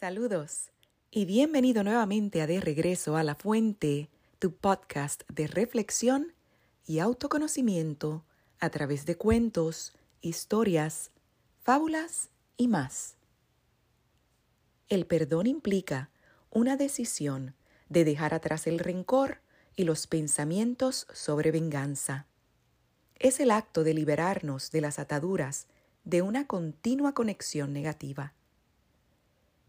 Saludos y bienvenido nuevamente a De Regreso a la Fuente, tu podcast de reflexión y autoconocimiento a través de cuentos, historias, fábulas y más. El perdón implica una decisión de dejar atrás el rencor y los pensamientos sobre venganza. Es el acto de liberarnos de las ataduras de una continua conexión negativa.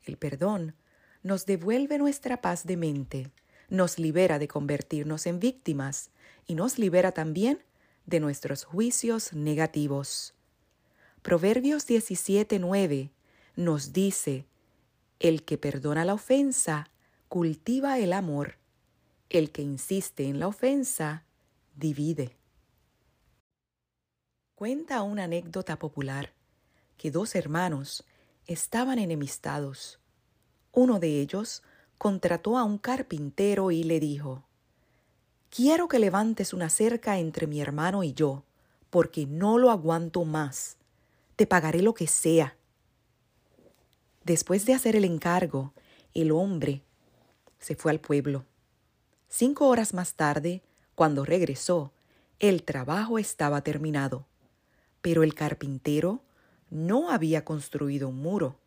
El perdón nos devuelve nuestra paz de mente, nos libera de convertirnos en víctimas y nos libera también de nuestros juicios negativos. Proverbios 17:9 nos dice, El que perdona la ofensa cultiva el amor, el que insiste en la ofensa divide. Cuenta una anécdota popular que dos hermanos estaban enemistados. Uno de ellos contrató a un carpintero y le dijo, Quiero que levantes una cerca entre mi hermano y yo, porque no lo aguanto más. Te pagaré lo que sea. Después de hacer el encargo, el hombre se fue al pueblo. Cinco horas más tarde, cuando regresó, el trabajo estaba terminado, pero el carpintero no había construido un muro,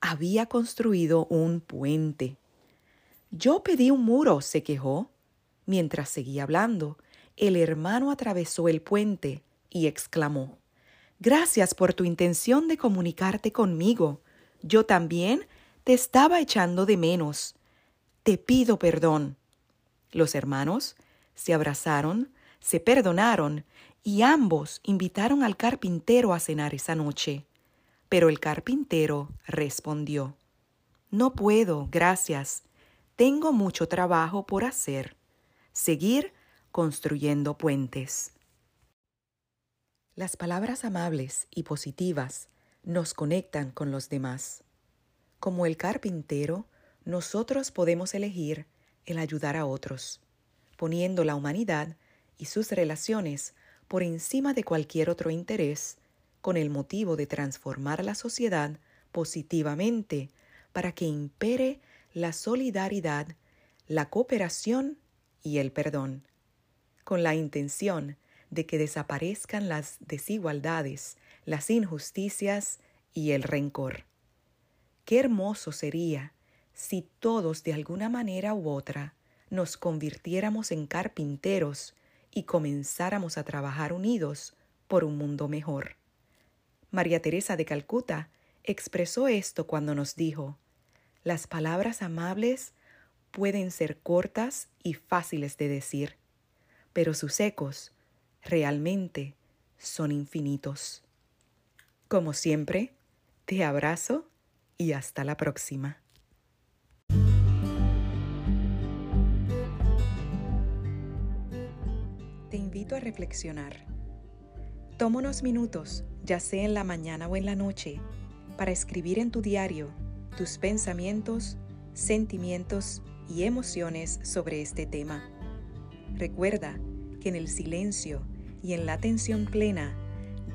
había construido un puente. Yo pedí un muro, se quejó. Mientras seguía hablando, el hermano atravesó el puente y exclamó Gracias por tu intención de comunicarte conmigo. Yo también te estaba echando de menos. Te pido perdón. Los hermanos se abrazaron, se perdonaron y ambos invitaron al carpintero a cenar esa noche. Pero el carpintero respondió, No puedo, gracias. Tengo mucho trabajo por hacer. Seguir construyendo puentes. Las palabras amables y positivas nos conectan con los demás. Como el carpintero, nosotros podemos elegir el ayudar a otros, poniendo la humanidad y sus relaciones por encima de cualquier otro interés, con el motivo de transformar la sociedad positivamente para que impere la solidaridad, la cooperación y el perdón, con la intención de que desaparezcan las desigualdades, las injusticias y el rencor. Qué hermoso sería si todos de alguna manera u otra nos convirtiéramos en carpinteros y comenzáramos a trabajar unidos por un mundo mejor. María Teresa de Calcuta expresó esto cuando nos dijo, las palabras amables pueden ser cortas y fáciles de decir, pero sus ecos realmente son infinitos. Como siempre, te abrazo y hasta la próxima. Te invito a reflexionar. Toma unos minutos, ya sea en la mañana o en la noche, para escribir en tu diario tus pensamientos, sentimientos y emociones sobre este tema. Recuerda que en el silencio y en la atención plena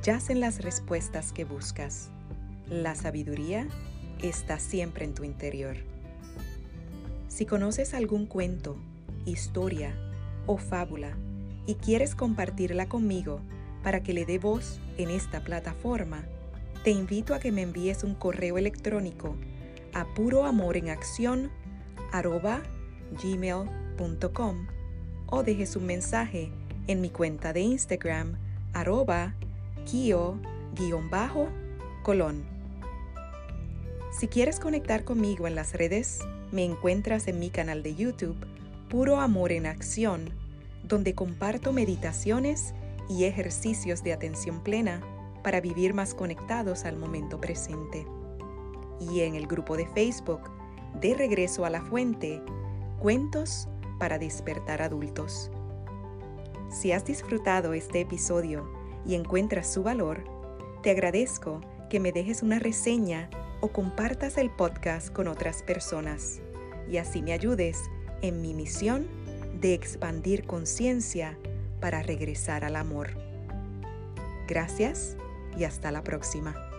yacen las respuestas que buscas. La sabiduría está siempre en tu interior. Si conoces algún cuento, historia o fábula y quieres compartirla conmigo para que le dé voz en esta plataforma, te invito a que me envíes un correo electrónico a puroamorенacción@gmail.com o dejes un mensaje en mi cuenta de Instagram arroba kio-colón. Si quieres conectar conmigo en las redes, me encuentras en mi canal de YouTube Puro Amor en Acción donde comparto meditaciones y ejercicios de atención plena para vivir más conectados al momento presente. Y en el grupo de Facebook, De Regreso a la Fuente, Cuentos para despertar adultos. Si has disfrutado este episodio y encuentras su valor, te agradezco que me dejes una reseña o compartas el podcast con otras personas y así me ayudes en mi misión de expandir conciencia para regresar al amor. Gracias y hasta la próxima.